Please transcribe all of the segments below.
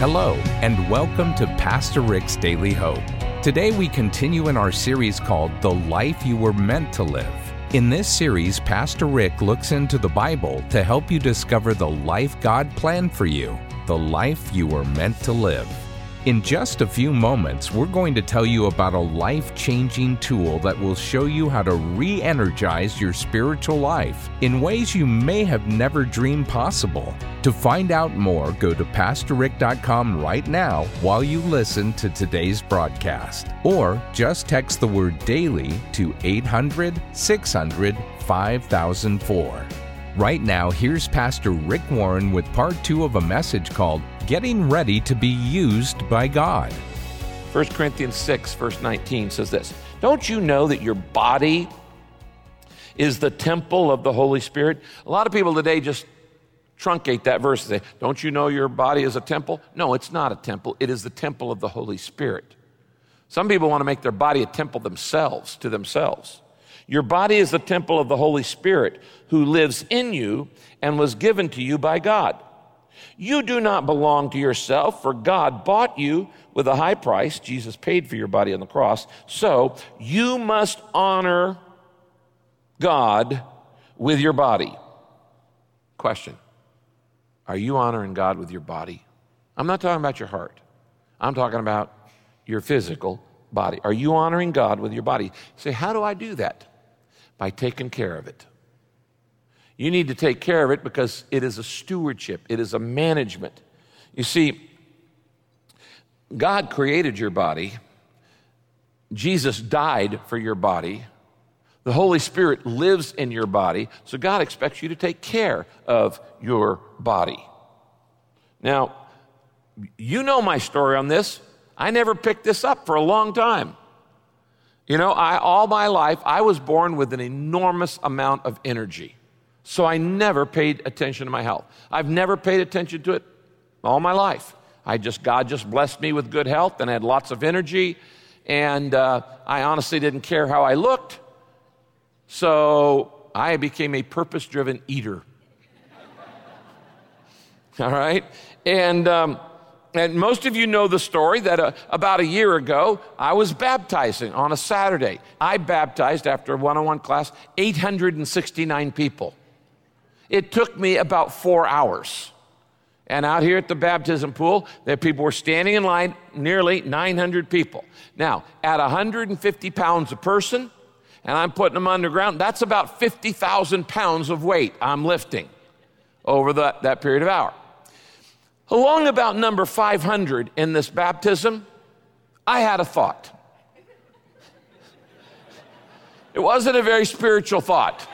Hello, and welcome to Pastor Rick's Daily Hope. Today we continue in our series called The Life You Were Meant to Live. In this series, Pastor Rick looks into the Bible to help you discover the life God planned for you, the life you were meant to live. In just a few moments, we're going to tell you about a life changing tool that will show you how to re energize your spiritual life in ways you may have never dreamed possible. To find out more, go to PastorRick.com right now while you listen to today's broadcast. Or just text the word daily to 800 600 5004. Right now, here's Pastor Rick Warren with part two of a message called Getting Ready to Be Used by God. 1 Corinthians 6, verse 19 says this Don't you know that your body is the temple of the Holy Spirit? A lot of people today just truncate that verse and say, Don't you know your body is a temple? No, it's not a temple. It is the temple of the Holy Spirit. Some people want to make their body a temple themselves, to themselves. Your body is the temple of the Holy Spirit who lives in you and was given to you by God. You do not belong to yourself, for God bought you with a high price. Jesus paid for your body on the cross. So you must honor God with your body. Question Are you honoring God with your body? I'm not talking about your heart, I'm talking about your physical body. Are you honoring God with your body? say, how do I do that? by taking care of it. You need to take care of it because it is a stewardship, it is a management. You see, God created your body, Jesus died for your body. The Holy Spirit lives in your body, so God expects you to take care of your body. Now, you know my story on this. I never picked this up for a long time. You know, I, all my life, I was born with an enormous amount of energy. So I never paid attention to my health. I've never paid attention to it all my life. I just, God just blessed me with good health and I had lots of energy. And uh, I honestly didn't care how I looked. So I became a purpose driven eater. all right? And, um, and most of you know the story that uh, about a year ago, I was baptizing on a Saturday. I baptized after a one on one class 869 people. It took me about four hours. And out here at the baptism pool, there people were standing in line, nearly 900 people. Now, at 150 pounds a person, and I'm putting them underground, that's about 50,000 pounds of weight I'm lifting over the, that period of hour. Along about number 500 in this baptism, I had a thought. It wasn't a very spiritual thought.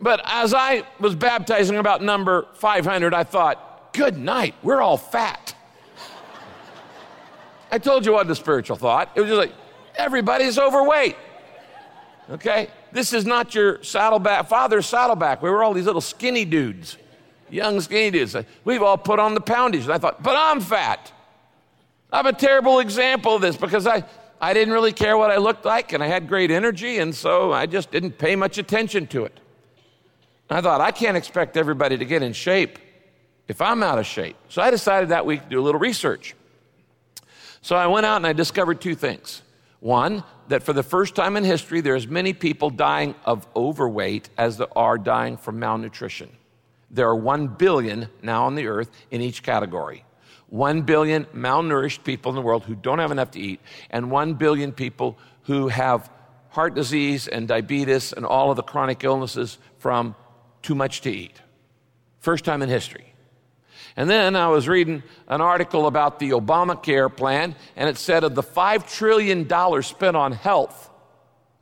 But as I was baptizing about number 500, I thought, good night, we're all fat. I told you what the spiritual thought. It was just like, everybody's overweight. Okay? This is not your Saddleback, father's Saddleback. We were all these little skinny dudes young skinny dudes. We've all put on the poundage. And I thought, but I'm fat. I'm a terrible example of this because I, I didn't really care what I looked like and I had great energy, and so I just didn't pay much attention to it. I thought, I can't expect everybody to get in shape if I'm out of shape. So I decided that week to do a little research. So I went out and I discovered two things. One, that for the first time in history, there's many people dying of overweight as there are dying from malnutrition. There are 1 billion now on the earth in each category. 1 billion malnourished people in the world who don't have enough to eat, and 1 billion people who have heart disease and diabetes and all of the chronic illnesses from too much to eat. First time in history. And then I was reading an article about the Obamacare plan, and it said of the $5 trillion spent on health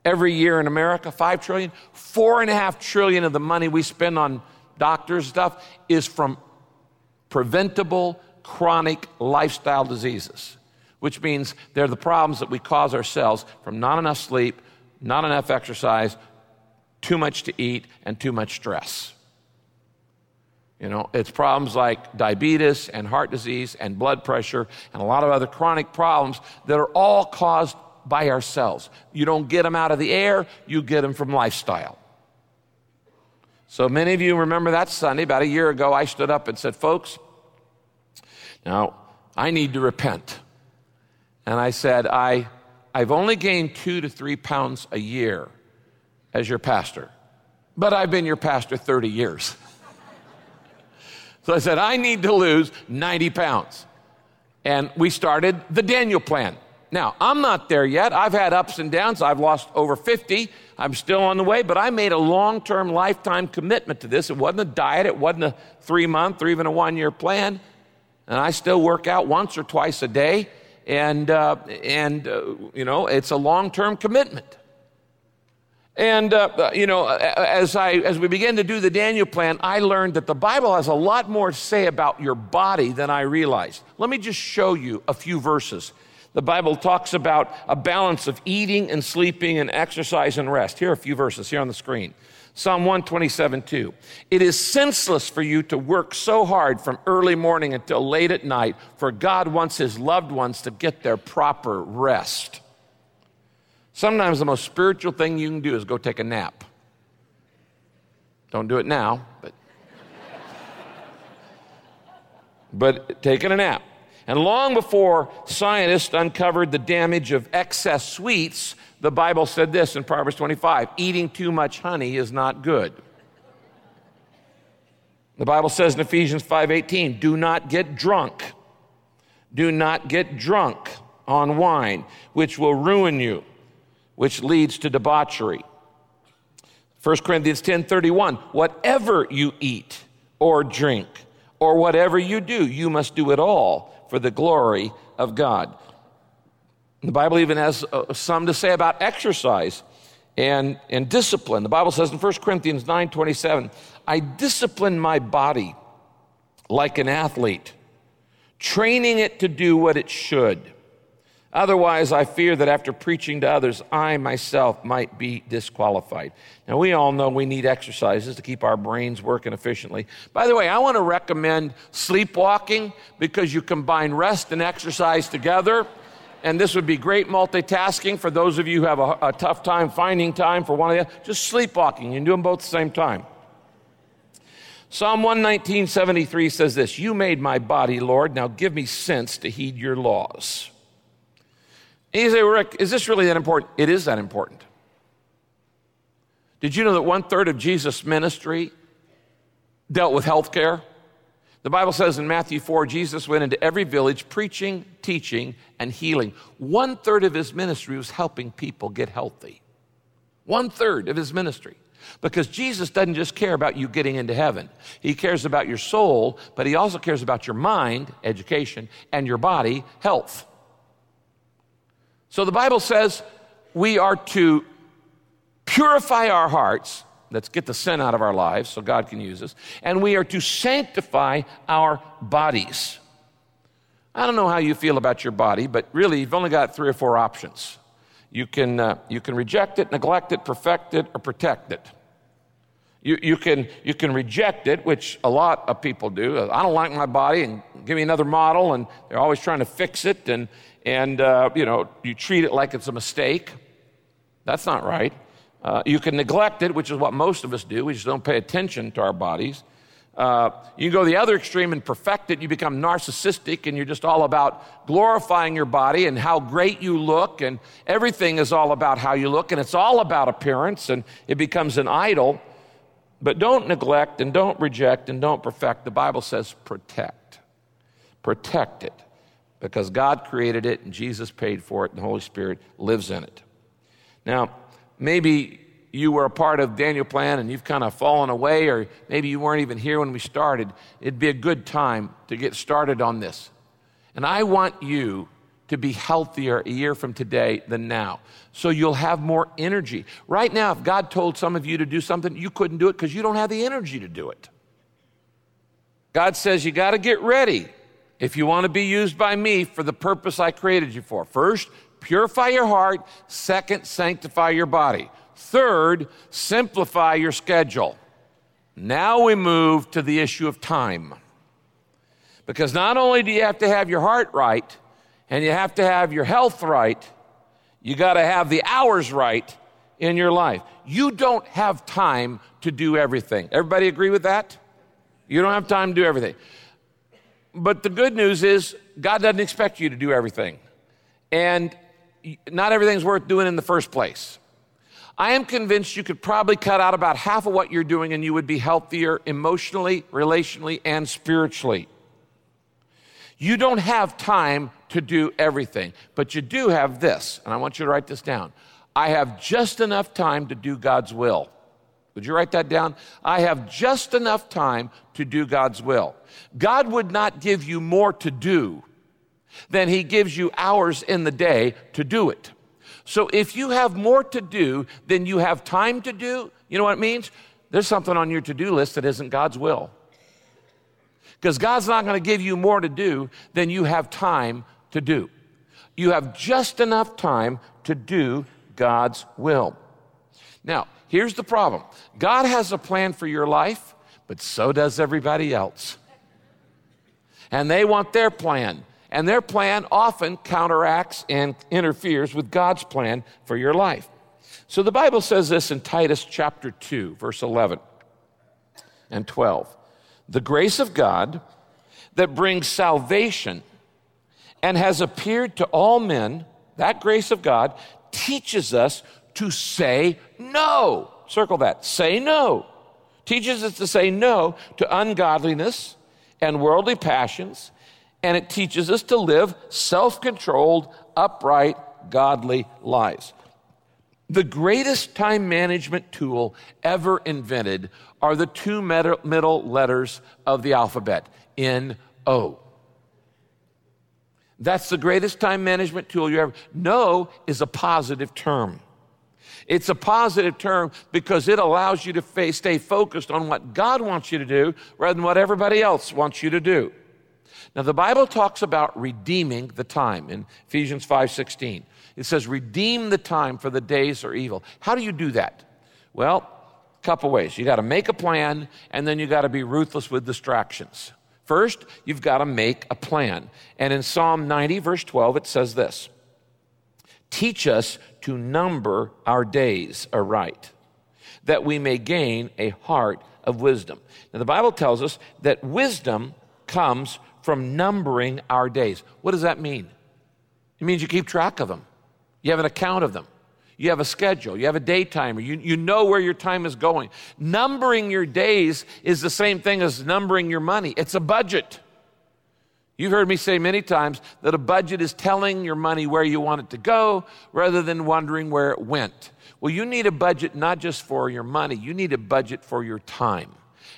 every year in America, $5 trillion, $4.5 trillion of the money we spend on doctors stuff is from preventable chronic lifestyle diseases, which means they're the problems that we cause ourselves from not enough sleep, not enough exercise, too much to eat, and too much stress. You know, it's problems like diabetes and heart disease and blood pressure and a lot of other chronic problems that are all caused by ourselves. You don't get them out of the air, you get them from lifestyle. So many of you remember that Sunday, about a year ago, I stood up and said, Folks, Now, I need to repent. And I said, I, I've only gained two to three pounds a year as your pastor, but I've been your pastor 30 years. so I said, I need to lose 90 pounds. And we started the Daniel plan. Now, I'm not there yet. I've had ups and downs. I've lost over 50. I'm still on the way, but I made a long term, lifetime commitment to this. It wasn't a diet, it wasn't a three month or even a one year plan. And I still work out once or twice a day. And, uh, and uh, you know, it's a long term commitment. And, uh, uh you know, as, I, as we began to do the Daniel plan, I learned that the Bible has a lot more to say about your body than I realized. Let me just show you a few verses. The Bible talks about a balance of eating and sleeping and exercise and rest. Here are a few verses here on the screen. Psalm 127 2. It is senseless for you to work so hard from early morning until late at night, for God wants his loved ones to get their proper rest. Sometimes the most spiritual thing you can do is go take a nap. Don't do it now, but but taking a nap. And long before scientists uncovered the damage of excess sweets, the Bible said this in Proverbs 25 eating too much honey is not good. The Bible says in Ephesians 5:18, "Do not get drunk. Do not get drunk on wine, which will ruin you, which leads to debauchery." 1 Corinthians 10:31, "Whatever you eat or drink or whatever you do, you must do it all for the glory of God." The Bible even has uh, some to say about exercise and, and discipline. The Bible says in 1 Corinthians 9:27, I discipline my body like an athlete, training it to do what it should. Otherwise, I fear that after preaching to others, I myself might be disqualified. Now, we all know we need exercises to keep our brains working efficiently. By the way, I want to recommend sleepwalking because you combine rest and exercise together and this would be great multitasking for those of you who have a, a tough time finding time for one of the just sleepwalking. You can do them both at the same time. Psalm 119, 73 says this You made my body, Lord. Now give me sense to heed your laws. And you say, Rick, is this really that important? It is that important. Did you know that one third of Jesus' ministry dealt with health care? The Bible says in Matthew 4, Jesus went into every village preaching, teaching, and healing. One third of his ministry was helping people get healthy. One third of his ministry. Because Jesus doesn't just care about you getting into heaven. He cares about your soul, but he also cares about your mind, education, and your body, health. So the Bible says we are to purify our hearts Let's get the sin out of our lives so God can use us. And we are to sanctify our bodies. I don't know how you feel about your body, but really, you've only got three or four options. You can, uh, you can reject it, neglect it, perfect it, or protect it. You, you, can, you can reject it, which a lot of people do. I don't like my body, and give me another model, and they're always trying to fix it, and, and uh, you know, you treat it like it's a mistake. That's not right. Uh, you can neglect it, which is what most of us do. We just don't pay attention to our bodies. Uh, you go the other extreme and perfect it. You become narcissistic and you're just all about glorifying your body and how great you look, and everything is all about how you look, and it's all about appearance, and it becomes an idol. But don't neglect and don't reject and don't perfect. The Bible says protect. Protect it because God created it and Jesus paid for it and the Holy Spirit lives in it. Now, maybe you were a part of Daniel Plan and you've kind of fallen away, or maybe you weren't even here when we started, it'd be a good time to get started on this. And I want you to be healthier a year from today than now. So you'll have more energy. Right now, if God told some of you to do something, you couldn't do it because you don't have the energy to do it. God says you got to get ready if you want to be used by me for the purpose I created you for. First, Purify your heart. Second, sanctify your body. Third, simplify your schedule. Now we move to the issue of time. Because not only do you have to have your heart right, and you have to have your health right, you got to have the hours right in your life. You don't have time to do everything. Everybody agree with that? You don't have time to do everything. but the good news is God doesn't expect you to do everything. And not everything's worth doing in the first place. I am convinced you could probably cut out about half of what you're doing and you would be healthier emotionally, relationally, and spiritually. You don't have time to do everything, but you do have this, and I want you to write this down. I have just enough time to do God's will. Would you write that down? I have just enough time to do God's will. God would not give you more to do than He gives you hours in the day to do it. So if you have more to do than you have time to do, you know what it means? There's something on your to do list that isn't God's will. Because God's not going to give you more to do than you have time to do. You have just enough time to do God's will. Now, here's the problem God has a plan for your life, but so does everybody else. And they want their plan. And their plan often counteracts and interferes with God's plan for your life. So the Bible says this in Titus chapter 2, verse 11 and 12 the grace of God that brings salvation and has appeared to all men, that grace of God teaches us to say no. Circle that. Say no. Teaches us to say no to ungodliness and worldly passions, and it teaches us to live self controlled, upright, godly lives. The greatest time management tool ever invented are the two middle letters of the alphabet N O. That's the greatest time management tool you ever. No is a positive term. It's a positive term because it allows you to stay focused on what God wants you to do rather than what everybody else wants you to do. Now the Bible talks about redeeming the time in Ephesians 5:16. It says redeem the time for the days are evil. How do you do that? Well, a couple ways. You got to make a plan and then you got to be ruthless with distractions. First, you've got to make a plan. And in Psalm 90, verse 12, it says this Teach us to number our days aright, that we may gain a heart of wisdom. Now, the Bible tells us that wisdom comes from numbering our days. What does that mean? It means you keep track of them, you have an account of them. You have a schedule, you have a day timer, you, you know where your time is going. Numbering your days is the same thing as numbering your money, it's a budget. You've heard me say many times that a budget is telling your money where you want it to go rather than wondering where it went. Well, you need a budget not just for your money, you need a budget for your time.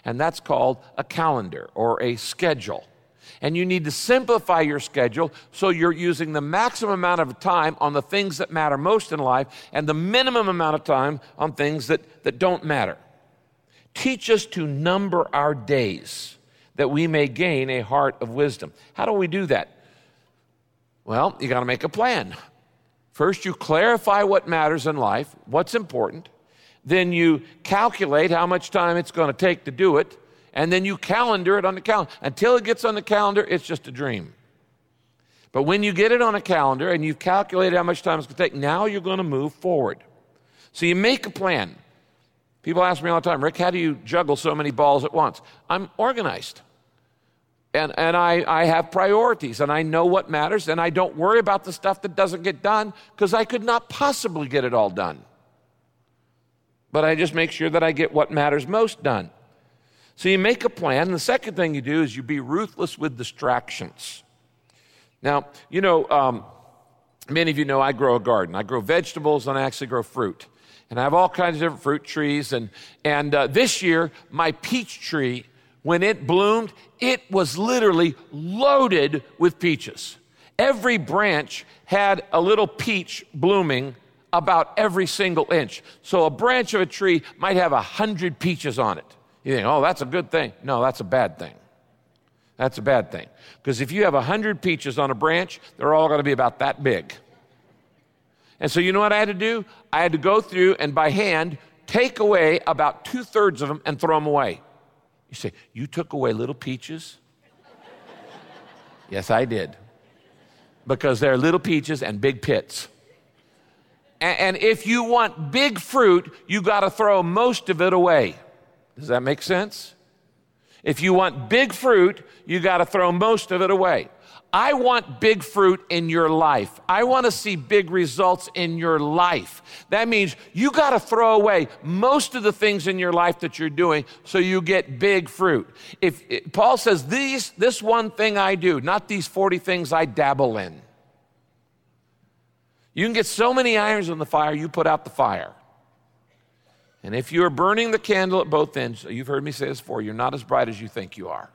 And that's called a calendar or a schedule and you need to simplify your schedule so you're using the maximum amount of time on the things that matter most in life and the minimum amount of time on things that, that don't matter. Teach us to number our days that we may gain a heart of wisdom. How do we do that? Well, you got to make a plan. First, you clarify what matters in life, what's important. Then you calculate how much time it's going to take to do it and then you calendar it on the calendar. Until it gets on the calendar, it's just a dream. But when you get it on a calendar and you've calculated how much time it's going to take, now you're going to move forward. So you make a plan. People ask me all the time, Rick, how do you juggle so many balls at once? I'm organized. And, and I, I have priorities and I know what matters and I don't worry about the stuff that doesn't get done because I could not possibly get it all done. But I just make sure that I get what matters most done. So you make a plan. And the second thing you do is you be ruthless with distractions. Now, you know, um, many of you know I grow a garden. I grow vegetables and I actually grow fruit. And I have all kinds of different fruit trees. And, and uh, this year, my peach tree, when it bloomed, it was literally loaded with peaches. Every branch had a little peach blooming about every single inch. So a branch of a tree might have a hundred peaches on it. You think, oh, that's a good thing. No, that's a bad thing. That's a bad thing. Because if you have 100 peaches on a branch, they're all going to be about that big. And so, you know what I had to do? I had to go through and by hand take away about two thirds of them and throw them away. You say, You took away little peaches? yes, I did. Because they're little peaches and big pits. And, and if you want big fruit, you got to throw most of it away. Does that make sense? If you want big fruit, you got to throw most of it away. I want big fruit in your life. I want to see big results in your life. That means you got to throw away most of the things in your life that you're doing so you get big fruit. If, if Paul says these this one thing I do, not these 40 things I dabble in. You can get so many irons in the fire, you put out the fire. And if you're burning the candle at both ends, you've heard me say this before, you're not as bright as you think you are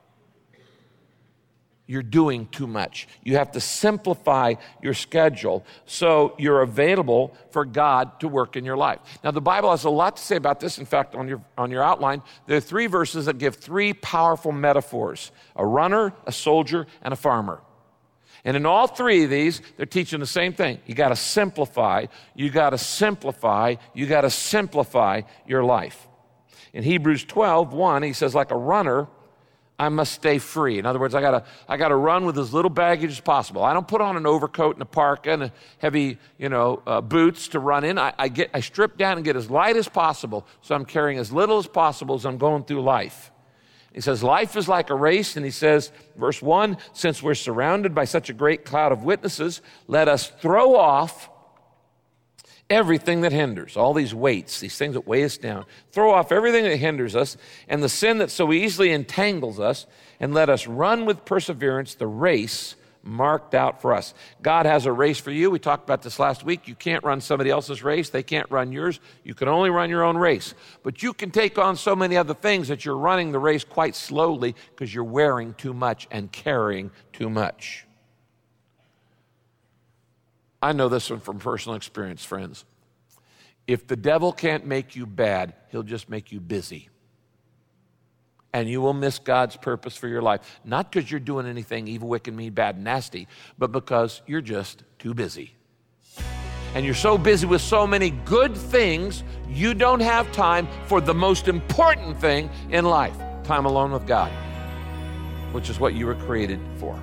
you're doing too much. You have to simplify your schedule so you're available for God to work in your life. Now, the Bible has a lot to say about this. In fact, on your, on your outline, there are three verses that give three powerful metaphors a runner, a soldier, and a farmer. And in all three of these, they're teaching the same thing. You got to simplify, you got to simplify, you got to simplify your life. In Hebrews 12, 1, he says, like a runner, I must stay free. In other words, I gotta, I gotta run with as little baggage as possible. I don't put on an overcoat and a parka and a heavy, you know, uh, boots to run in. I, I, get, I strip down and get as light as possible, so I'm carrying as little as possible as I'm going through life. He says, Life is like a race, and he says, verse 1 Since we're surrounded by such a great cloud of witnesses, let us throw off everything that hinders, all these weights, these things that weigh us down. Throw off everything that hinders us and the sin that so easily entangles us, and let us run with perseverance the race marked out for us. God has a race for you. We talked about this last week. You can't run somebody else's race, they can't run yours. You can only run your own race. But you can take on so many other things that you're running the race quite slowly because you're wearing too much and carrying too much. I know this one from personal experience, friends. If the devil can't make you bad, he'll just make you busy. And you will miss God's purpose for your life. Not because you're doing anything evil, wicked, mean, bad, nasty, but because you're just too busy. And you're so busy with so many good things, you don't have time for the most important thing in life time alone with God, which is what you were created for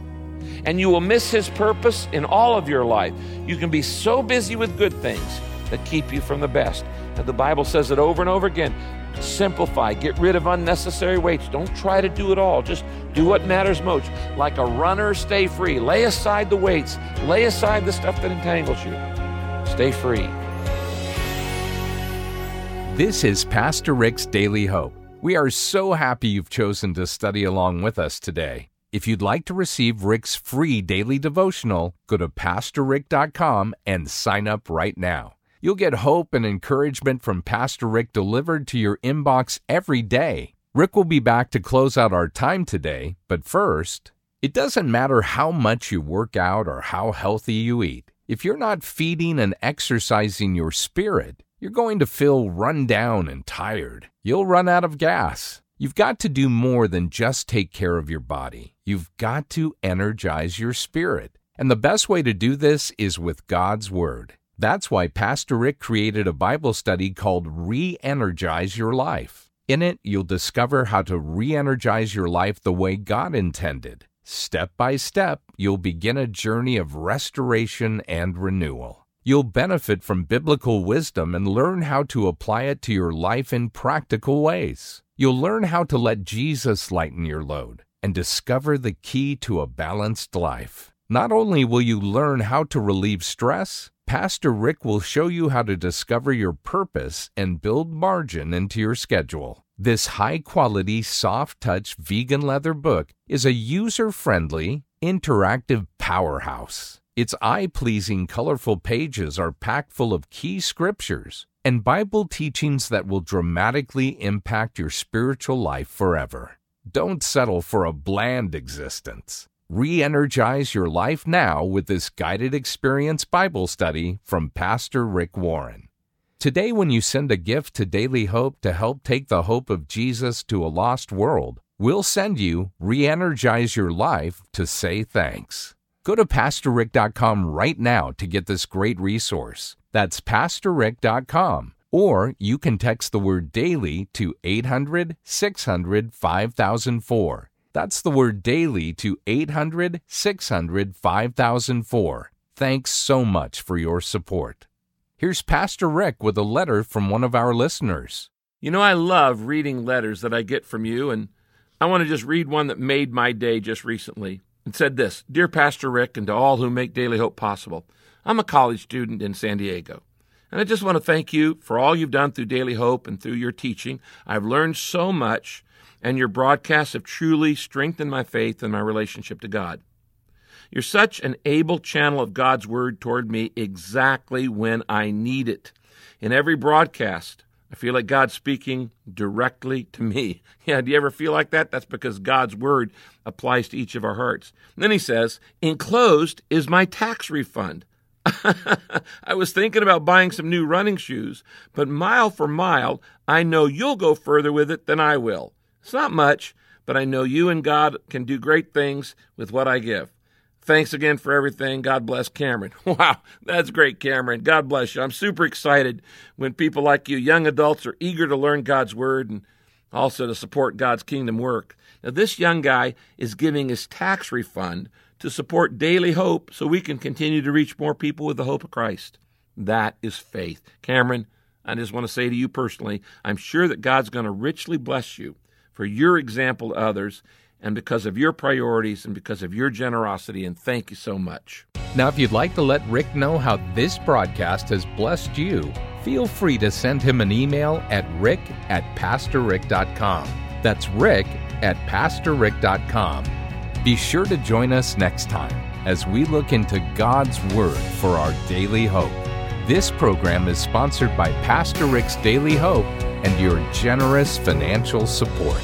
and you will miss His purpose in all of your life. You can be so busy with good things that keep you from the best. The Bible says it over and over again simplify, get rid of unnecessary weights. Don't try to do it all, just do what matters most. Like a runner, stay free. Lay aside the weights, lay aside the stuff that entangles you. Stay free. This is Pastor Rick's Daily Hope. We are so happy you've chosen to study along with us today. If you'd like to receive Rick's free daily devotional, go to PastorRick.com and sign up right now. You'll get hope and encouragement from Pastor Rick delivered to your inbox every day. Rick will be back to close out our time today, but first, it doesn't matter how much you work out or how healthy you eat. If you're not feeding and exercising your spirit, you're going to feel run down and tired. You'll run out of gas. You've got to do more than just take care of your body. You've got to energize your spirit. And the best way to do this is with God's Word. That's why Pastor Rick created a Bible study called Re Energize Your Life. In it, you'll discover how to re energize your life the way God intended. Step by step, you'll begin a journey of restoration and renewal. You'll benefit from biblical wisdom and learn how to apply it to your life in practical ways. You'll learn how to let Jesus lighten your load and discover the key to a balanced life. Not only will you learn how to relieve stress, Pastor Rick will show you how to discover your purpose and build margin into your schedule. This high quality, soft touch vegan leather book is a user friendly, interactive powerhouse. Its eye pleasing, colorful pages are packed full of key scriptures and Bible teachings that will dramatically impact your spiritual life forever. Don't settle for a bland existence. Re energize your life now with this guided experience Bible study from Pastor Rick Warren. Today, when you send a gift to Daily Hope to help take the hope of Jesus to a lost world, we'll send you Re Energize Your Life to say thanks. Go to PastorRick.com right now to get this great resource. That's PastorRick.com. Or you can text the word daily to 800 600 5004. That's the word daily to 800 600 5004. Thanks so much for your support. Here's Pastor Rick with a letter from one of our listeners. You know, I love reading letters that I get from you, and I want to just read one that made my day just recently. It said this Dear Pastor Rick, and to all who make Daily Hope possible, I'm a college student in San Diego. And I just want to thank you for all you've done through Daily Hope and through your teaching. I've learned so much, and your broadcasts have truly strengthened my faith and my relationship to God. You're such an able channel of God's Word toward me exactly when I need it. In every broadcast, I feel like God's speaking directly to me. Yeah, do you ever feel like that? That's because God's word applies to each of our hearts. And then he says, Enclosed is my tax refund. I was thinking about buying some new running shoes, but mile for mile, I know you'll go further with it than I will. It's not much, but I know you and God can do great things with what I give. Thanks again for everything. God bless Cameron. Wow, that's great, Cameron. God bless you. I'm super excited when people like you, young adults, are eager to learn God's Word and also to support God's kingdom work. Now, this young guy is giving his tax refund to support Daily Hope so we can continue to reach more people with the hope of Christ. That is faith. Cameron, I just want to say to you personally, I'm sure that God's going to richly bless you for your example to others and because of your priorities and because of your generosity. And thank you so much. Now, if you'd like to let Rick know how this broadcast has blessed you, feel free to send him an email at rick at pastorrick.com. That's rick at pastorrick.com. Be sure to join us next time as we look into God's Word for our daily hope. This program is sponsored by Pastor Rick's Daily Hope and your generous financial support.